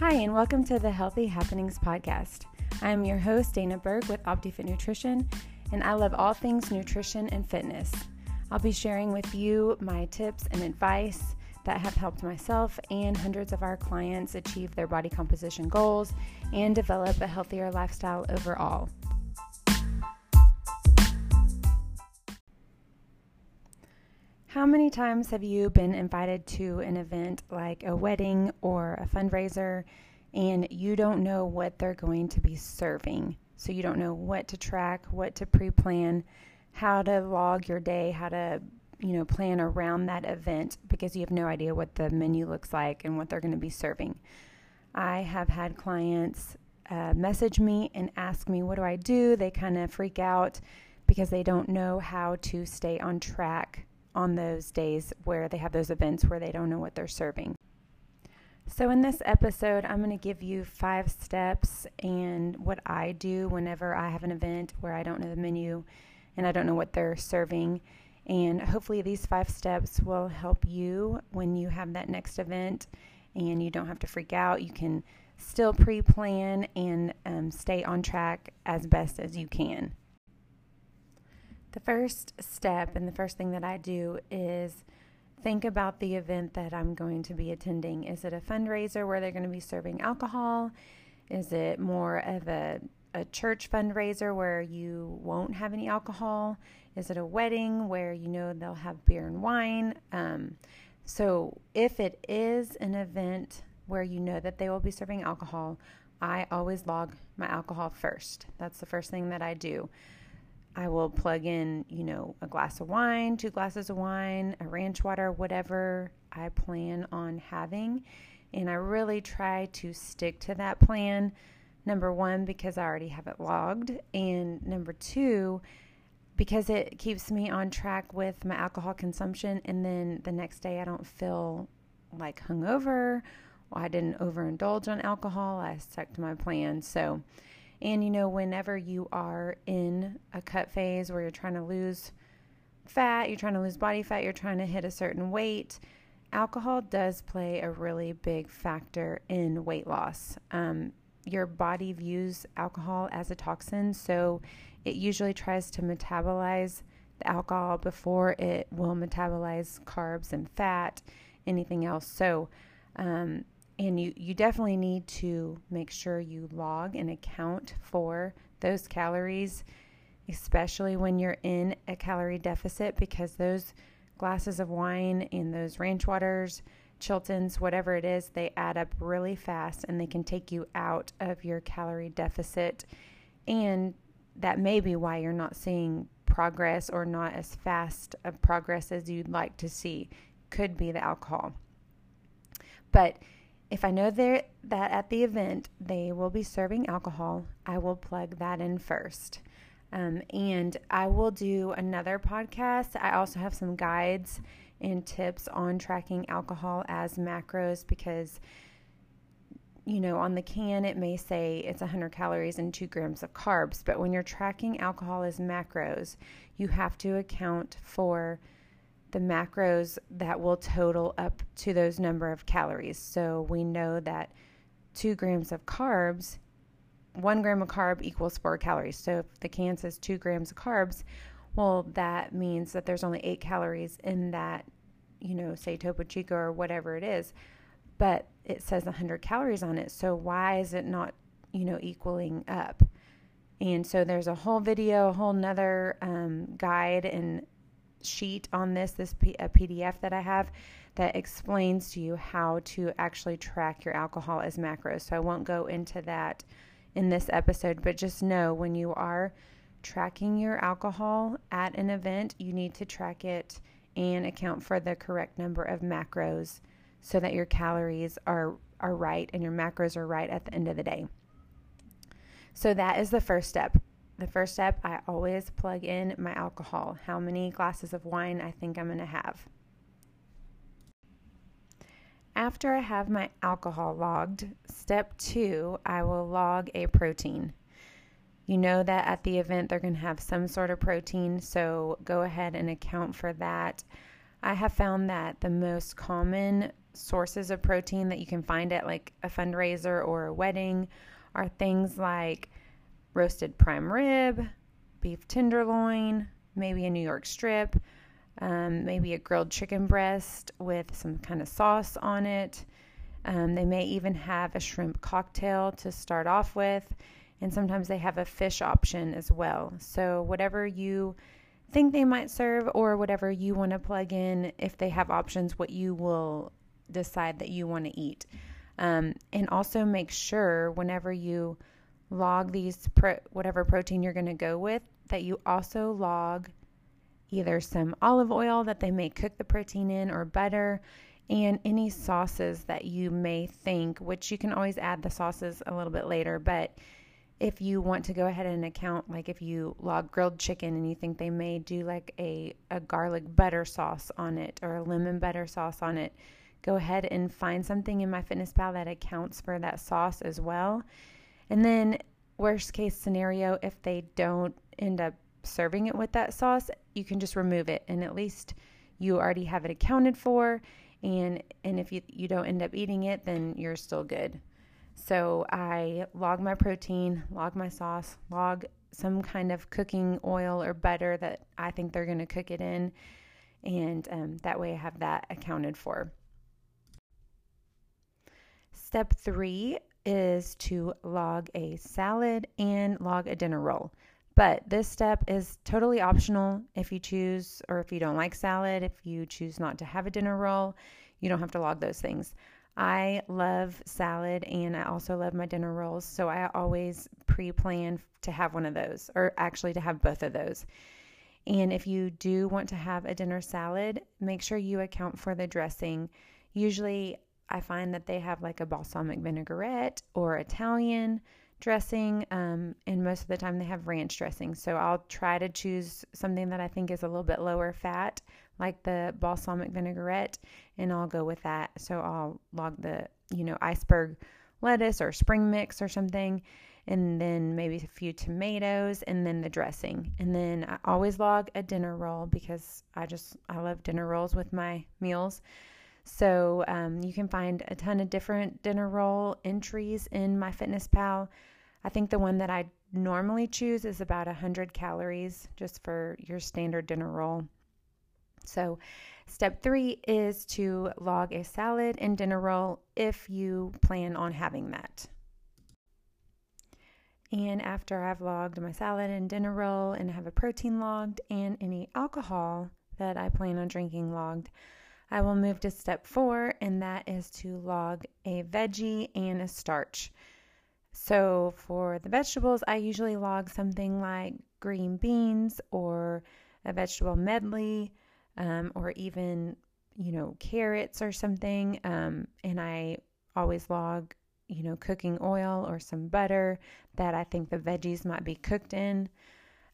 Hi, and welcome to the Healthy Happenings Podcast. I am your host, Dana Berg with OptiFit Nutrition, and I love all things nutrition and fitness. I'll be sharing with you my tips and advice that have helped myself and hundreds of our clients achieve their body composition goals and develop a healthier lifestyle overall. How many times have you been invited to an event like a wedding or a fundraiser and you don't know what they're going to be serving? So you don't know what to track, what to pre plan, how to log your day, how to you know plan around that event because you have no idea what the menu looks like and what they're going to be serving. I have had clients uh, message me and ask me, What do I do? They kind of freak out because they don't know how to stay on track on those days where they have those events where they don't know what they're serving. So, in this episode, I'm going to give you five steps and what I do whenever I have an event where I don't know the menu and I don't know what they're serving. And hopefully, these five steps will help you when you have that next event and you don't have to freak out. You can still pre plan and um, stay on track as best as you can. The first step and the first thing that I do is think about the event that I'm going to be attending. Is it a fundraiser where they're going to be serving alcohol? Is it more of a, a church fundraiser where you won't have any alcohol? Is it a wedding where you know they'll have beer and wine? Um, so, if it is an event where you know that they will be serving alcohol, I always log my alcohol first. That's the first thing that I do. I will plug in, you know, a glass of wine, two glasses of wine, a ranch water, whatever I plan on having. And I really try to stick to that plan. Number one, because I already have it logged. And number two, because it keeps me on track with my alcohol consumption. And then the next day, I don't feel like hungover. Well, I didn't overindulge on alcohol. I stuck to my plan. So, and you know, whenever you are in a cut phase where you're trying to lose fat, you're trying to lose body fat, you're trying to hit a certain weight, alcohol does play a really big factor in weight loss. Um, your body views alcohol as a toxin, so it usually tries to metabolize the alcohol before it will metabolize carbs and fat, anything else. So, um, and you, you definitely need to make sure you log and account for those calories, especially when you're in a calorie deficit, because those glasses of wine and those ranch waters, Chiltons, whatever it is, they add up really fast and they can take you out of your calorie deficit. And that may be why you're not seeing progress or not as fast of progress as you'd like to see. Could be the alcohol. But if I know that at the event they will be serving alcohol, I will plug that in first. Um, and I will do another podcast. I also have some guides and tips on tracking alcohol as macros because, you know, on the can it may say it's 100 calories and 2 grams of carbs. But when you're tracking alcohol as macros, you have to account for the macros that will total up to those number of calories. So we know that two grams of carbs, one gram of carb equals four calories. So if the can says two grams of carbs, well, that means that there's only eight calories in that, you know, say Topo Chico or whatever it is. But it says 100 calories on it. So why is it not, you know, equaling up? And so there's a whole video, a whole nother um, guide and sheet on this, this P- a PDF that I have that explains to you how to actually track your alcohol as macros. So I won't go into that in this episode, but just know when you are tracking your alcohol at an event, you need to track it and account for the correct number of macros so that your calories are are right and your macros are right at the end of the day. So that is the first step the first step, I always plug in my alcohol, how many glasses of wine I think I'm going to have. After I have my alcohol logged, step two, I will log a protein. You know that at the event they're going to have some sort of protein, so go ahead and account for that. I have found that the most common sources of protein that you can find at like a fundraiser or a wedding are things like roasted prime rib, beef tenderloin, maybe a New York strip, um, maybe a grilled chicken breast with some kind of sauce on it. Um, they may even have a shrimp cocktail to start off with, and sometimes they have a fish option as well. So, whatever you think they might serve, or whatever you want to plug in, if they have options, what you will decide that you want to eat. Um, and also make sure whenever you log these, pro- whatever protein you're going to go with, that you also log either some olive oil that they may cook the protein in or butter and any sauces that you may think, which you can always add the sauces a little bit later, but if you want to go ahead and account like if you log grilled chicken and you think they may do like a, a garlic butter sauce on it or a lemon butter sauce on it go ahead and find something in MyFitnessPal that accounts for that sauce as well and then worst case scenario if they don't end up serving it with that sauce you can just remove it and at least you already have it accounted for and and if you, you don't end up eating it then you're still good so I log my protein, log my sauce, log some kind of cooking oil or butter that I think they're going to cook it in. And um, that way I have that accounted for. Step three is to log a salad and log a dinner roll. But this step is totally optional if you choose, or if you don't like salad, if you choose not to have a dinner roll, you don't have to log those things. I love salad and I also love my dinner rolls. So I always pre plan to have one of those, or actually to have both of those. And if you do want to have a dinner salad, make sure you account for the dressing. Usually, I find that they have like a balsamic vinaigrette or Italian dressing, um, and most of the time they have ranch dressing. So I'll try to choose something that I think is a little bit lower fat like the balsamic vinaigrette, and I'll go with that. So I'll log the, you know, iceberg lettuce or spring mix or something, and then maybe a few tomatoes, and then the dressing. And then I always log a dinner roll because I just, I love dinner rolls with my meals. So um, you can find a ton of different dinner roll entries in MyFitnessPal. I think the one that I normally choose is about 100 calories just for your standard dinner roll. So, step three is to log a salad and dinner roll if you plan on having that. And after I've logged my salad and dinner roll and have a protein logged and any alcohol that I plan on drinking logged, I will move to step four, and that is to log a veggie and a starch. So for the vegetables, I usually log something like green beans or a vegetable medley, um, or even, you know, carrots or something. Um, and I always log, you know, cooking oil or some butter that I think the veggies might be cooked in.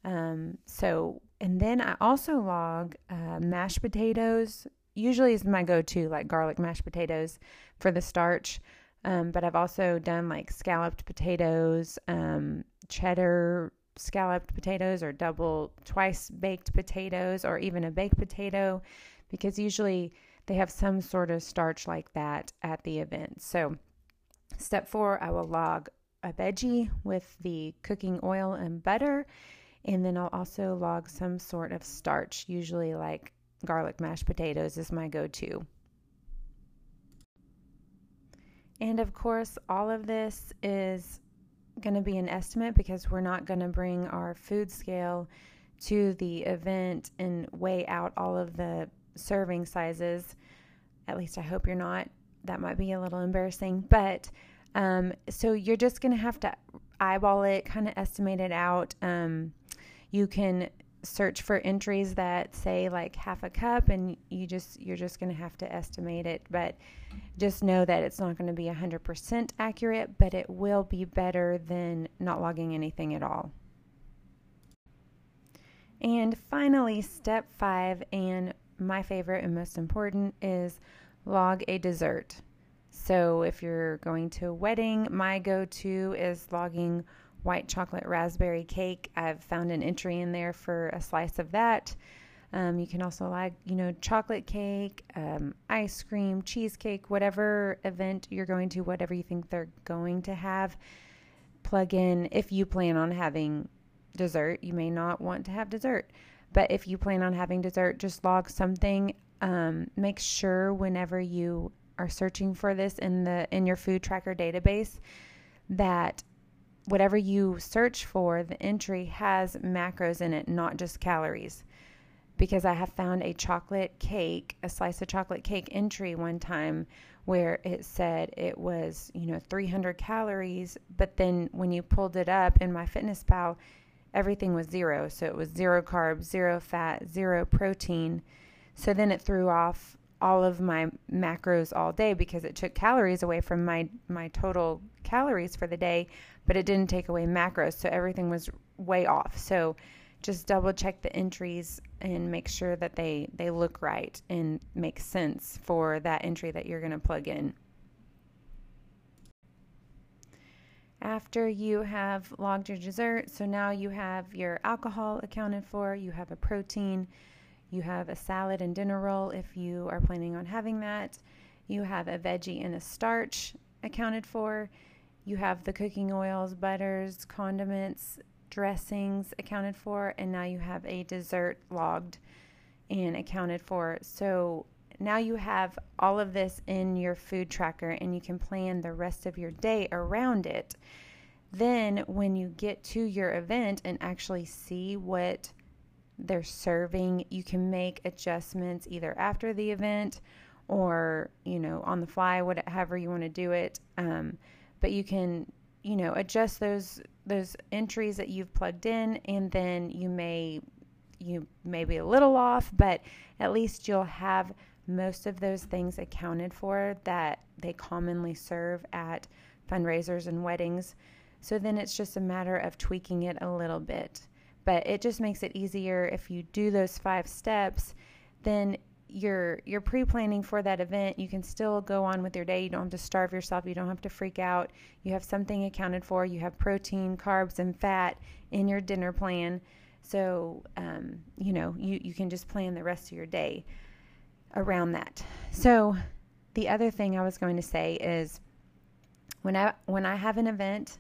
Um, so, and then I also log uh, mashed potatoes. Usually is my go-to, like garlic mashed potatoes for the starch. Um, but I've also done like scalloped potatoes, um, cheddar scalloped potatoes or double twice baked potatoes or even a baked potato because usually they have some sort of starch like that at the event. So, step four, I will log a veggie with the cooking oil and butter, and then I'll also log some sort of starch, usually like garlic mashed potatoes is my go to. And of course, all of this is going to be an estimate because we're not going to bring our food scale to the event and weigh out all of the serving sizes. At least I hope you're not. That might be a little embarrassing. But um, so you're just going to have to eyeball it, kind of estimate it out. Um, you can search for entries that say like half a cup and you just you're just going to have to estimate it but just know that it's not going to be 100% accurate but it will be better than not logging anything at all. And finally step 5 and my favorite and most important is log a dessert. So if you're going to a wedding my go-to is logging white chocolate raspberry cake. I've found an entry in there for a slice of that. Um, you can also like, you know, chocolate cake, um, ice cream, cheesecake, whatever event you're going to, whatever you think they're going to have. Plug in if you plan on having dessert. You may not want to have dessert, but if you plan on having dessert, just log something. Um, make sure whenever you are searching for this in the in your food tracker database that whatever you search for, the entry has macros in it, not just calories. Because I have found a chocolate cake, a slice of chocolate cake entry one time where it said it was, you know, 300 calories, but then when you pulled it up in MyFitnessPal, everything was zero. So it was zero carbs, zero fat, zero protein. So then it threw off all of my macros all day because it took calories away from my my total calories for the day, but it didn't take away macros, so everything was way off. So just double check the entries and make sure that they they look right and make sense for that entry that you're going to plug in. After you have logged your dessert, so now you have your alcohol accounted for, you have a protein, you have a salad and dinner roll if you are planning on having that. You have a veggie and a starch accounted for. You have the cooking oils, butters, condiments, dressings accounted for. And now you have a dessert logged and accounted for. So now you have all of this in your food tracker and you can plan the rest of your day around it. Then, when you get to your event and actually see what they're serving. You can make adjustments either after the event or, you know, on the fly, whatever you want to do it. Um, but you can, you know, adjust those those entries that you've plugged in, and then you may you may be a little off, but at least you'll have most of those things accounted for that they commonly serve at fundraisers and weddings. So then it's just a matter of tweaking it a little bit but it just makes it easier if you do those five steps then you're you're pre-planning for that event. You can still go on with your day. You don't have to starve yourself. You don't have to freak out. You have something accounted for. You have protein carbs and fat in your dinner plan. So um, you know you, you can just plan the rest of your day around that. So the other thing i was going to say is when i when i have an event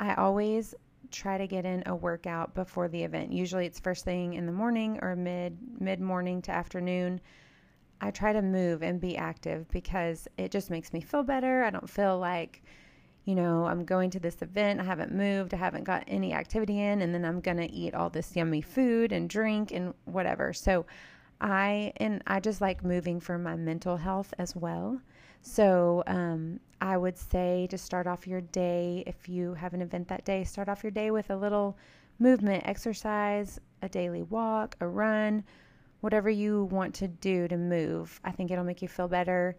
i always try to get in a workout before the event. Usually it's first thing in the morning or mid mid morning to afternoon. I try to move and be active because it just makes me feel better. I don't feel like you know, I'm going to this event, I haven't moved, I haven't got any activity in, and then I'm going to eat all this yummy food and drink and whatever. So I and I just like moving for my mental health as well. So um, I would say to start off your day, if you have an event that day, start off your day with a little movement, exercise, a daily walk, a run, whatever you want to do to move. I think it'll make you feel better.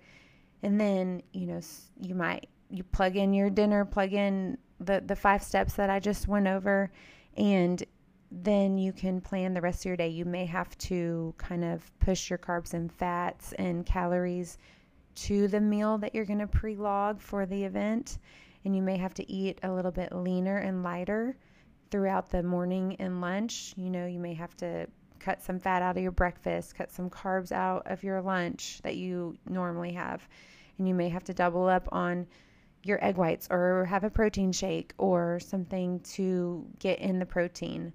And then, you know, you might you plug in your dinner, plug in the the five steps that I just went over and then you can plan the rest of your day. You may have to kind of push your carbs and fats and calories to the meal that you're going to pre log for the event. And you may have to eat a little bit leaner and lighter throughout the morning and lunch. You know, you may have to cut some fat out of your breakfast, cut some carbs out of your lunch that you normally have. And you may have to double up on your egg whites or have a protein shake or something to get in the protein.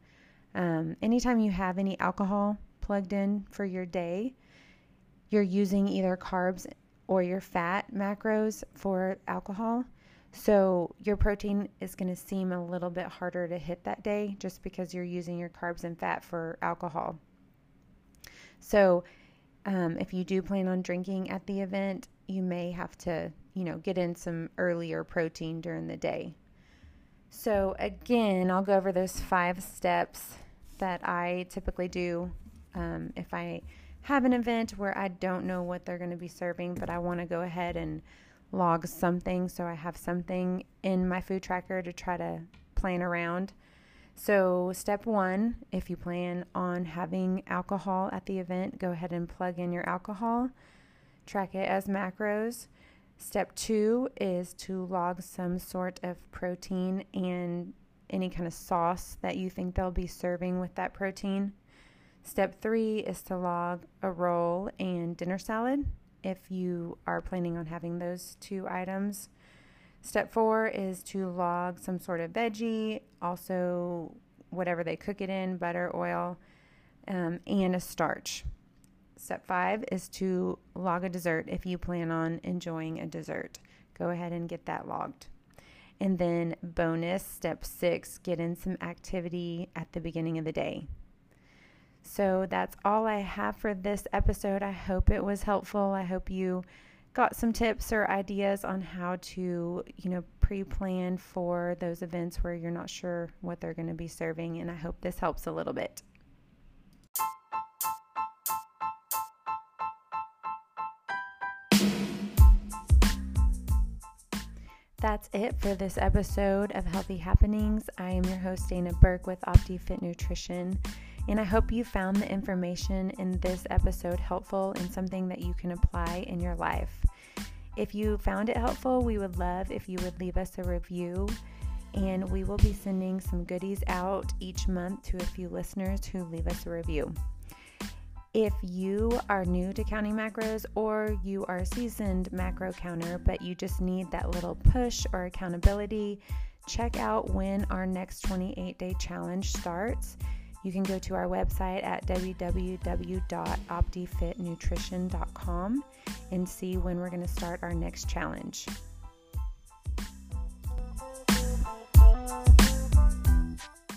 Um, anytime you have any alcohol plugged in for your day, you're using either carbs or your fat macros for alcohol. So your protein is going to seem a little bit harder to hit that day just because you're using your carbs and fat for alcohol. So um, if you do plan on drinking at the event, you may have to, you know, get in some earlier protein during the day. So again, I'll go over those five steps that I typically do um, if I have an event where I don't know what they're going to be serving, but I want to go ahead and log something so I have something in my food tracker to try to plan around. So, step one if you plan on having alcohol at the event, go ahead and plug in your alcohol, track it as macros. Step two is to log some sort of protein and any kind of sauce that you think they'll be serving with that protein. Step three is to log a roll and dinner salad if you are planning on having those two items. Step four is to log some sort of veggie, also whatever they cook it in butter, oil, um, and a starch. Step five is to log a dessert if you plan on enjoying a dessert. Go ahead and get that logged. And then, bonus step six, get in some activity at the beginning of the day. So that's all I have for this episode. I hope it was helpful. I hope you got some tips or ideas on how to, you know, pre-plan for those events where you're not sure what they're going to be serving and I hope this helps a little bit. That's it for this episode of Healthy Happenings. I am your host, Dana Burke with OptiFit Nutrition, and I hope you found the information in this episode helpful and something that you can apply in your life. If you found it helpful, we would love if you would leave us a review, and we will be sending some goodies out each month to a few listeners who leave us a review. If you are new to counting macros or you are a seasoned macro counter, but you just need that little push or accountability, check out when our next 28 day challenge starts. You can go to our website at www.optifitnutrition.com and see when we're going to start our next challenge.